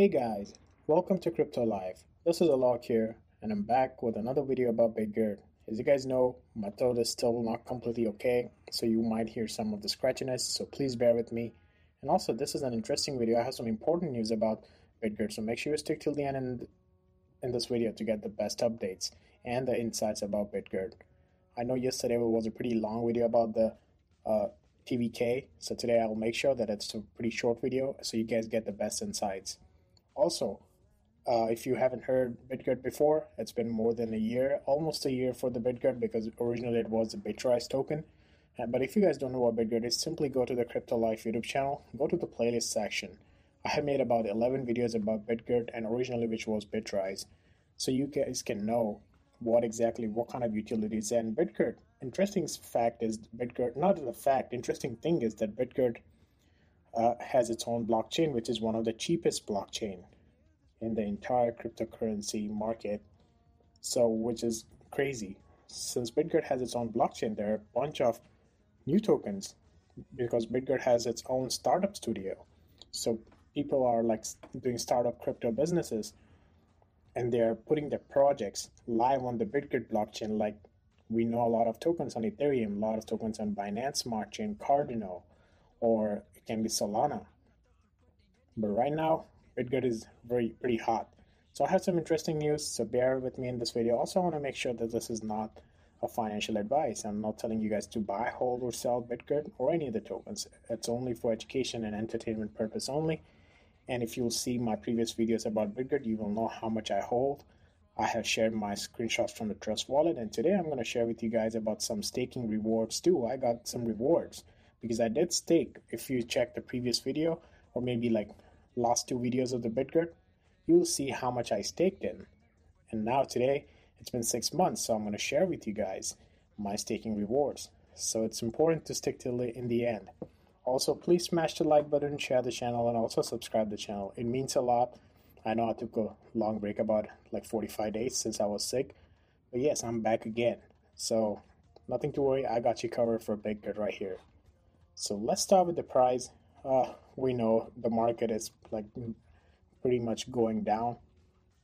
Hey guys, welcome to Crypto Live. This is Alok here, and I'm back with another video about Bitgert. As you guys know, my throat is still not completely okay, so you might hear some of the scratchiness, so please bear with me. And also, this is an interesting video. I have some important news about Bitgert, so make sure you stick till the end in, in this video to get the best updates and the insights about Bitgert. I know yesterday was a pretty long video about the uh, TVK, so today I'll make sure that it's a pretty short video so you guys get the best insights. Also, uh, if you haven't heard Bitgert before, it's been more than a year, almost a year for the Bitgert because originally it was a Bitrise token. Uh, but if you guys don't know what Bitgert is, simply go to the Crypto Life YouTube channel, go to the playlist section. I have made about 11 videos about Bitgert and originally which was Bitrise. So you guys can know what exactly, what kind of utilities and Bitgert. Interesting fact is Bitgert, not the fact, interesting thing is that Bitgert uh, has its own blockchain, which is one of the cheapest blockchain in the entire cryptocurrency market. So, which is crazy. Since Bitgert has its own blockchain, there are a bunch of new tokens because Bitgert has its own startup studio. So people are like doing startup crypto businesses and they're putting their projects live on the Bitgert blockchain. Like we know a lot of tokens on Ethereum, a lot of tokens on Binance Smart Chain, Cardano, or can be Solana. But right now, Bitgert is very pretty hot. So I have some interesting news, so bear with me in this video. Also, I want to make sure that this is not a financial advice. I'm not telling you guys to buy, hold, or sell Bitgert or any of the tokens. It's only for education and entertainment purpose only. And if you'll see my previous videos about Bitgert, you will know how much I hold. I have shared my screenshots from the Trust Wallet, and today I'm going to share with you guys about some staking rewards too. I got some rewards because I did stake. If you check the previous video, or maybe like last two videos of the Bitgert, you'll see how much I staked in. And now today, it's been six months, so I'm going to share with you guys my staking rewards. So it's important to stick till in the end. Also, please smash the like button, share the channel, and also subscribe the channel. It means a lot. I know I took a long break, about like 45 days since I was sick. But yes, I'm back again. So nothing to worry. I got you covered for Bitgert right here. So let's start with the price. Uh, we know the market is like pretty much going down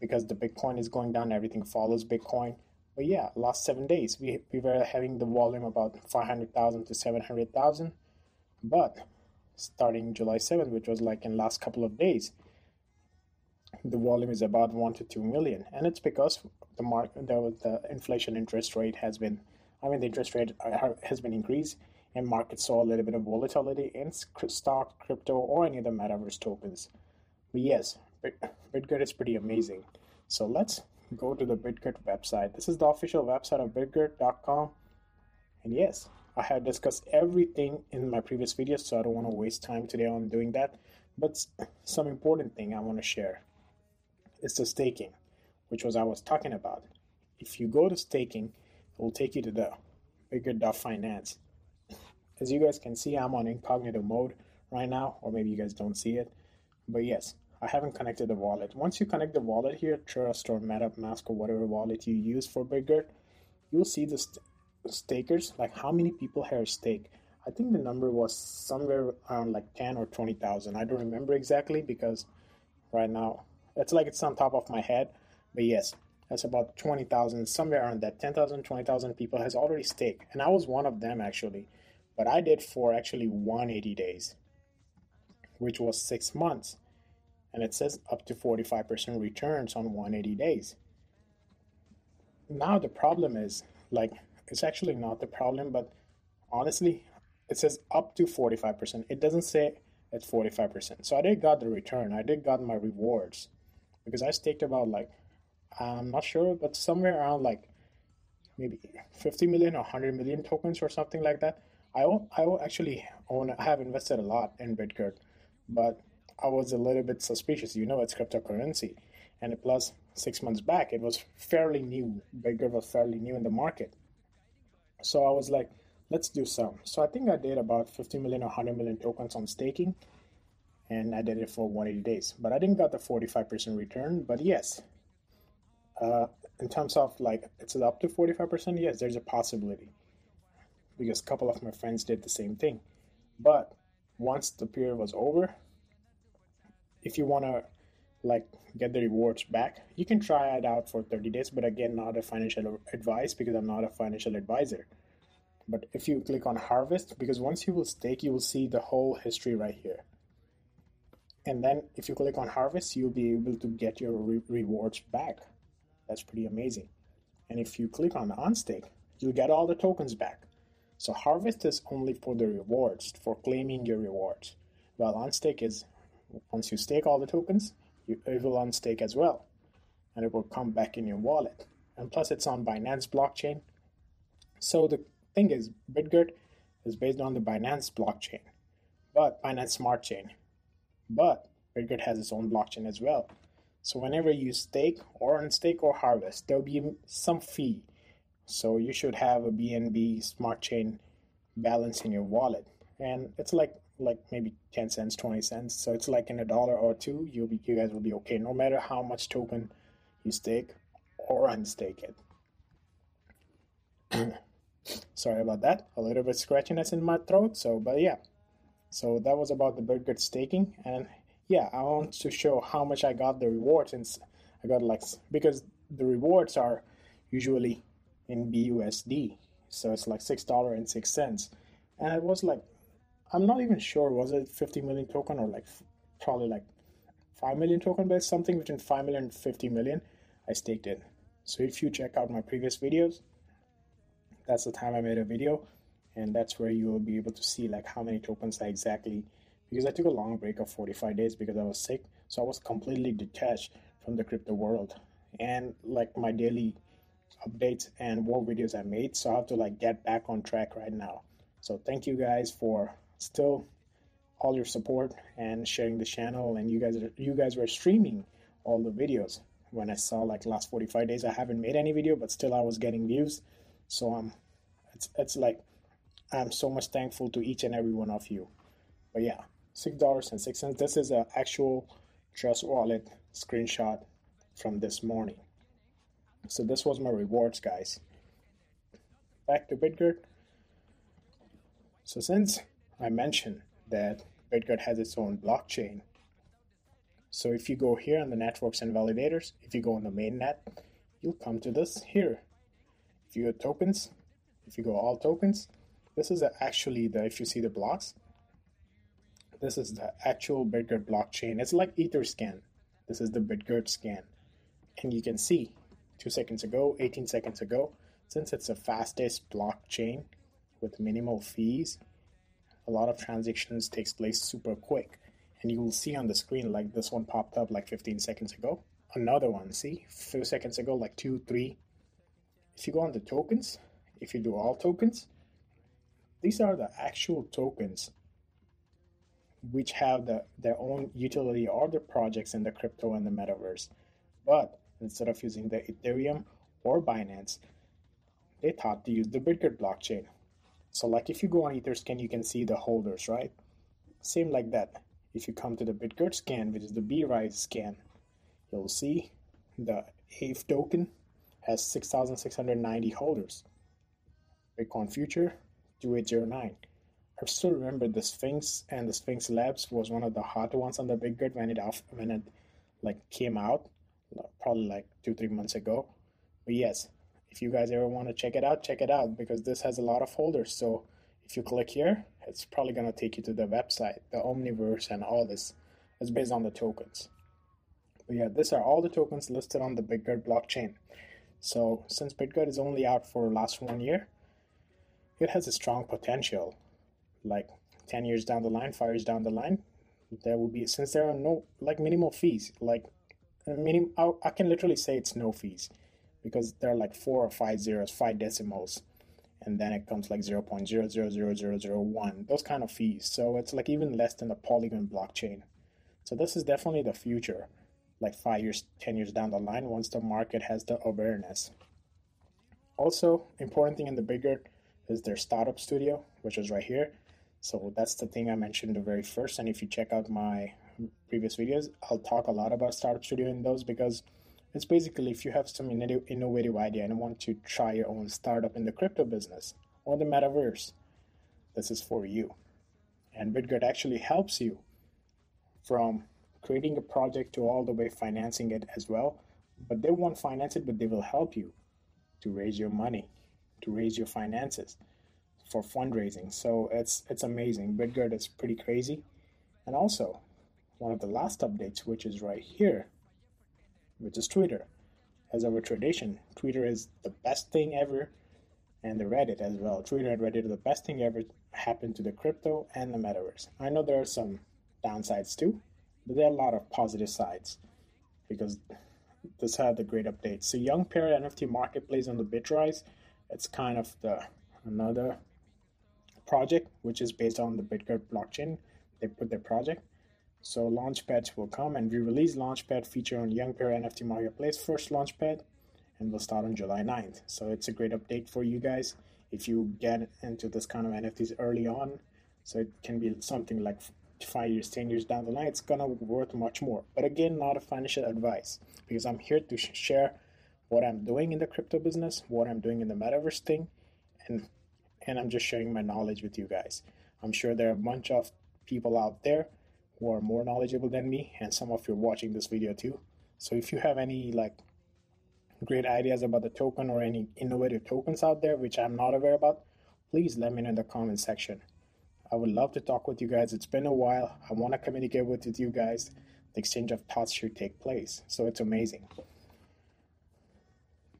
because the Bitcoin is going down. Everything follows Bitcoin. But yeah, last seven days we we were having the volume about 500,000 to 700,000 but starting July 7th, which was like in last couple of days, the volume is about one to two million, and it's because the market, the, the inflation interest rate has been, I mean, the interest rate uh, has been increased, and markets saw a little bit of volatility in stock, crypto, or any of the metaverse tokens. But yes, Bitgert is pretty amazing. So let's go to the Bitgert website. This is the official website of Bitgert.com, and yes, I have discussed everything in my previous videos, so I don't want to waste time today on doing that. But some important thing I want to share is the staking, which was I was talking about. If you go to staking, it will take you to the Bitgert.finance. As you guys can see, I'm on incognito mode right now, or maybe you guys don't see it. But yes, I haven't connected the wallet. Once you connect the wallet here, Trust or MetaMask or whatever wallet you use for Bitgert, you'll see the st- stakers, like how many people have stake. I think the number was somewhere around like 10 or 20,000. I don't remember exactly because right now it's like it's on top of my head. But yes, that's about 20,000, somewhere around that 10,000, 20,000 people has already staked. And I was one of them actually. But I did for actually 180 days, which was six months. And it says up to 45% returns on 180 days. Now the problem is like it's actually not the problem, but honestly, it says up to 45%. It doesn't say it's 45%. So I did got the return. I did got my rewards because I staked about like, I'm not sure, but somewhere around like maybe 50 million or 100 million tokens or something like that. I, I actually own, I have invested a lot in Bitgert, but I was a little bit suspicious. You know, it's cryptocurrency. And plus, six months back, it was fairly new. Bitgert was fairly new in the market. So I was like, let's do some. So I think I did about 50 million or 100 million tokens on staking, and I did it for 180 days. But I didn't got the 45% return. But yes, uh, in terms of like it's up to 45%, yes, there's a possibility because a couple of my friends did the same thing. But once the period was over, if you want to like get the rewards back. You can try it out for 30 days, but again, not a financial advice because I'm not a financial advisor. But if you click on harvest, because once you will stake, you will see the whole history right here. And then if you click on harvest, you'll be able to get your re- rewards back. That's pretty amazing. And if you click on unstake, you'll get all the tokens back. So harvest is only for the rewards, for claiming your rewards. While unstake is once you stake all the tokens, you, it will unstake as well. And it will come back in your wallet. And plus it's on Binance blockchain. So the thing is, Bitgert is based on the Binance blockchain, but Binance Smart Chain. But Bitgert has its own blockchain as well. So whenever you stake or unstake or harvest, there'll be some fee. So you should have a BNB Smart Chain balance in your wallet, and it's like like maybe 10 cents 20 cents so it's like in a dollar or two you'll be you guys will be okay no matter how much token you stake or unstake it Sorry about that. A little bit scratchiness in my throat. So, but yeah. So that was about the Bitgert staking, and yeah, I want to show how much I got the rewards since I got like because the rewards are usually in BUSD, so it's like six dollar and six cents, and it was like I'm not even sure was it 50 million token or like probably like 5 million token, but something between 5 million and 50 million. I staked it. So if you check out my previous videos, that's the time I made a video and that's where you will be able to see like how many tokens I exactly because I took a long break of 45 days because I was sick so I was completely detached from the crypto world and like my daily updates and what videos I made so I have to like get back on track right now so thank you guys for still all your support and sharing the channel and you guys you guys were streaming all the videos when I saw like last 45 days I haven't made any video but still I was getting views so I'm, um, it's it's like I'm so much thankful to each and every one of you. But yeah, six dollars and six cents. This is an actual Trust Wallet screenshot from this morning. So this was my rewards, guys. Back to Bitgert. So since I mentioned that Bitgert has its own blockchain, so if you go here on the networks and validators, if you go on the mainnet, you'll come to this here. If you go tokens, if you go all tokens, this is actually the, if you see the blocks, this is the actual Bitgert blockchain. It's like Etherscan. This is the Bitgert scan. And you can see two seconds ago, 18 seconds ago, since it's the fastest blockchain with minimal fees, a lot of transactions takes place super quick. And you will see on the screen like this one popped up like 15 seconds ago. Another one, see, few seconds ago, like two, three, if you go on the tokens, if you do all tokens, these are the actual tokens which have the, their own utility or the projects in the crypto and the metaverse. But instead of using the Ethereum or Binance, they thought to use the Bitgert blockchain. So like if you go on Etherscan, you can see the holders, right? Same like that. If you come to the Bitgert scan, which is the B-Rise scan, you'll see the AVE token has 6,690 holders. Bitcoin Future 2809. I still remember the Sphinx and the Sphinx Labs was one of the hot ones on the Bitgert when it off when it like came out, probably like two three months ago. But yes, if you guys ever want to check it out, check it out because this has a lot of folders So if you click here, it's probably gonna take you to the website, the Omniverse, and all this. It's based on the tokens. But yeah, these are all the tokens listed on the Bitgert blockchain. So since Bitgert is only out for last one year, it has a strong potential. Like 10 years down the line, 5 years down the line, there will be, since there are no, like minimal fees, like, minim, I, I can literally say it's no fees because there are like four or five zeros, five decimals, and then it comes like 0.000001, those kind of fees. So it's like even less than the Polygon blockchain. So this is definitely the future like five years, 10 years down the line once the market has the awareness. Also, important thing in the Bitgert is their startup studio, which is right here. So that's the thing I mentioned the very first. And if you check out my previous videos, I'll talk a lot about startup studio in those because it's basically if you have some innovative idea and want to try your own startup in the crypto business or the metaverse, this is for you. And Bitgert actually helps you from creating a project to all the way financing it as well. But they won't finance it, but they will help you to raise your money, to raise your finances for fundraising. So it's it's amazing. Bitgert is pretty crazy. And also, one of the last updates, which is right here, which is Twitter. As our tradition, Twitter is the best thing ever, and the Reddit as well. Twitter and Reddit are the best thing ever happened to the crypto and the metaverse. I know there are some downsides too, but there are a lot of positive sides because this had the great updates. So Young Parrot NFT marketplace on the Bitrise, it's kind of the another project which is based on the Bitgert blockchain. They put their project. So Launchpads will come and we release Launchpad feature on Young Parrot NFT Marketplace, first Launchpad, and will start on July 9th. So it's a great update for you guys if you get into this kind of NFTs early on. So it can be something like five years, 10 years down the line, it's gonna worth much more. But again, not a financial advice because I'm here to share what I'm doing in the crypto business, what I'm doing in the metaverse thing, and and I'm just sharing my knowledge with you guys. I'm sure there are a bunch of people out there who are more knowledgeable than me, and some of you are watching this video too. So if you have any like great ideas about the token or any innovative tokens out there which I'm not aware about, please let me know in the comment section. I would love to talk with you guys. It's been a while. I want to communicate with you guys. The exchange of thoughts should take place. So it's amazing.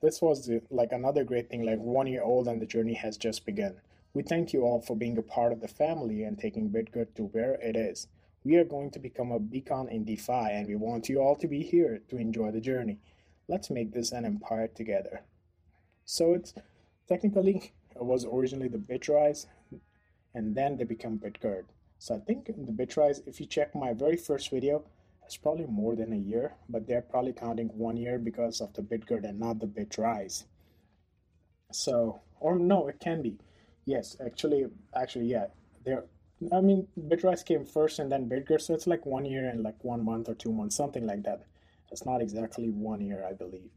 This was the, like another great thing, like one year old and the journey has just begun. We thank you all for being a part of the family and taking Bitgert to where it is. We are going to become a beacon in DeFi, and we want you all to be here to enjoy the journey. Let's make this an empire together. So it's technically it was originally the Bitrise, and then they become Bitgert. So I think the Bitrise, if you check my very first video, it's probably more than a year, but they're probably counting one year because of the Bitgert and not the Bitrise. So, or no, it can be. Yes, actually, actually, yeah, they're I mean, Bitrise came first and then Bitgert, so it's like one year and like one month or two months, something like that. It's not exactly one year, I believe,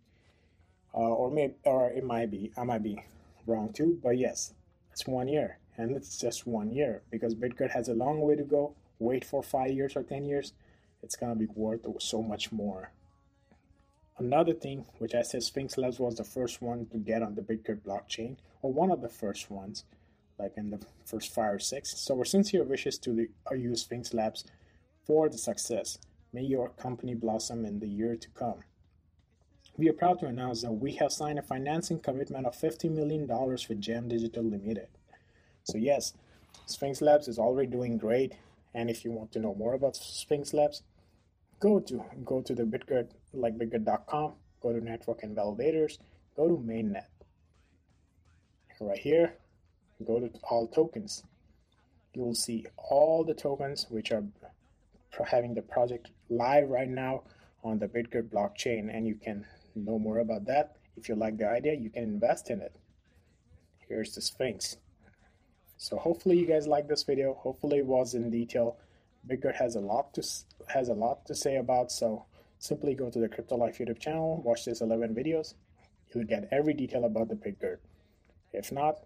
uh, or maybe, or it might be. I might be wrong too, but yes, it's one year, and it's just one year because Bitgert has a long way to go. Wait for five years or ten years, it's gonna be worth so much more. Another thing, which I said Sphinx Labs was the first one to get on the Bitgert blockchain, or one of the first ones like in the first five or six. So our sincere wishes to the, use Sphinx Labs for the success. May your company blossom in the year to come. We are proud to announce that we have signed a financing commitment of $50 million with GEM Digital Limited. So yes, Sphinx Labs is already doing great. And if you want to know more about Sphinx Labs, go to go to the Bitgert like bitgert.com, go to network and validators, go to mainnet. Right here, go to all tokens. You will see all the tokens which are having the project live right now on the Bitgert blockchain, and you can know more about that. If you like the idea, you can invest in it. Here's the Sphinx. So hopefully you guys like this video. Hopefully it was in detail. Bitgert has a lot to has a lot to say about. So simply go to the Crypto Life YouTube channel, watch these 11 videos. You'll get every detail about the Bitgert. If not,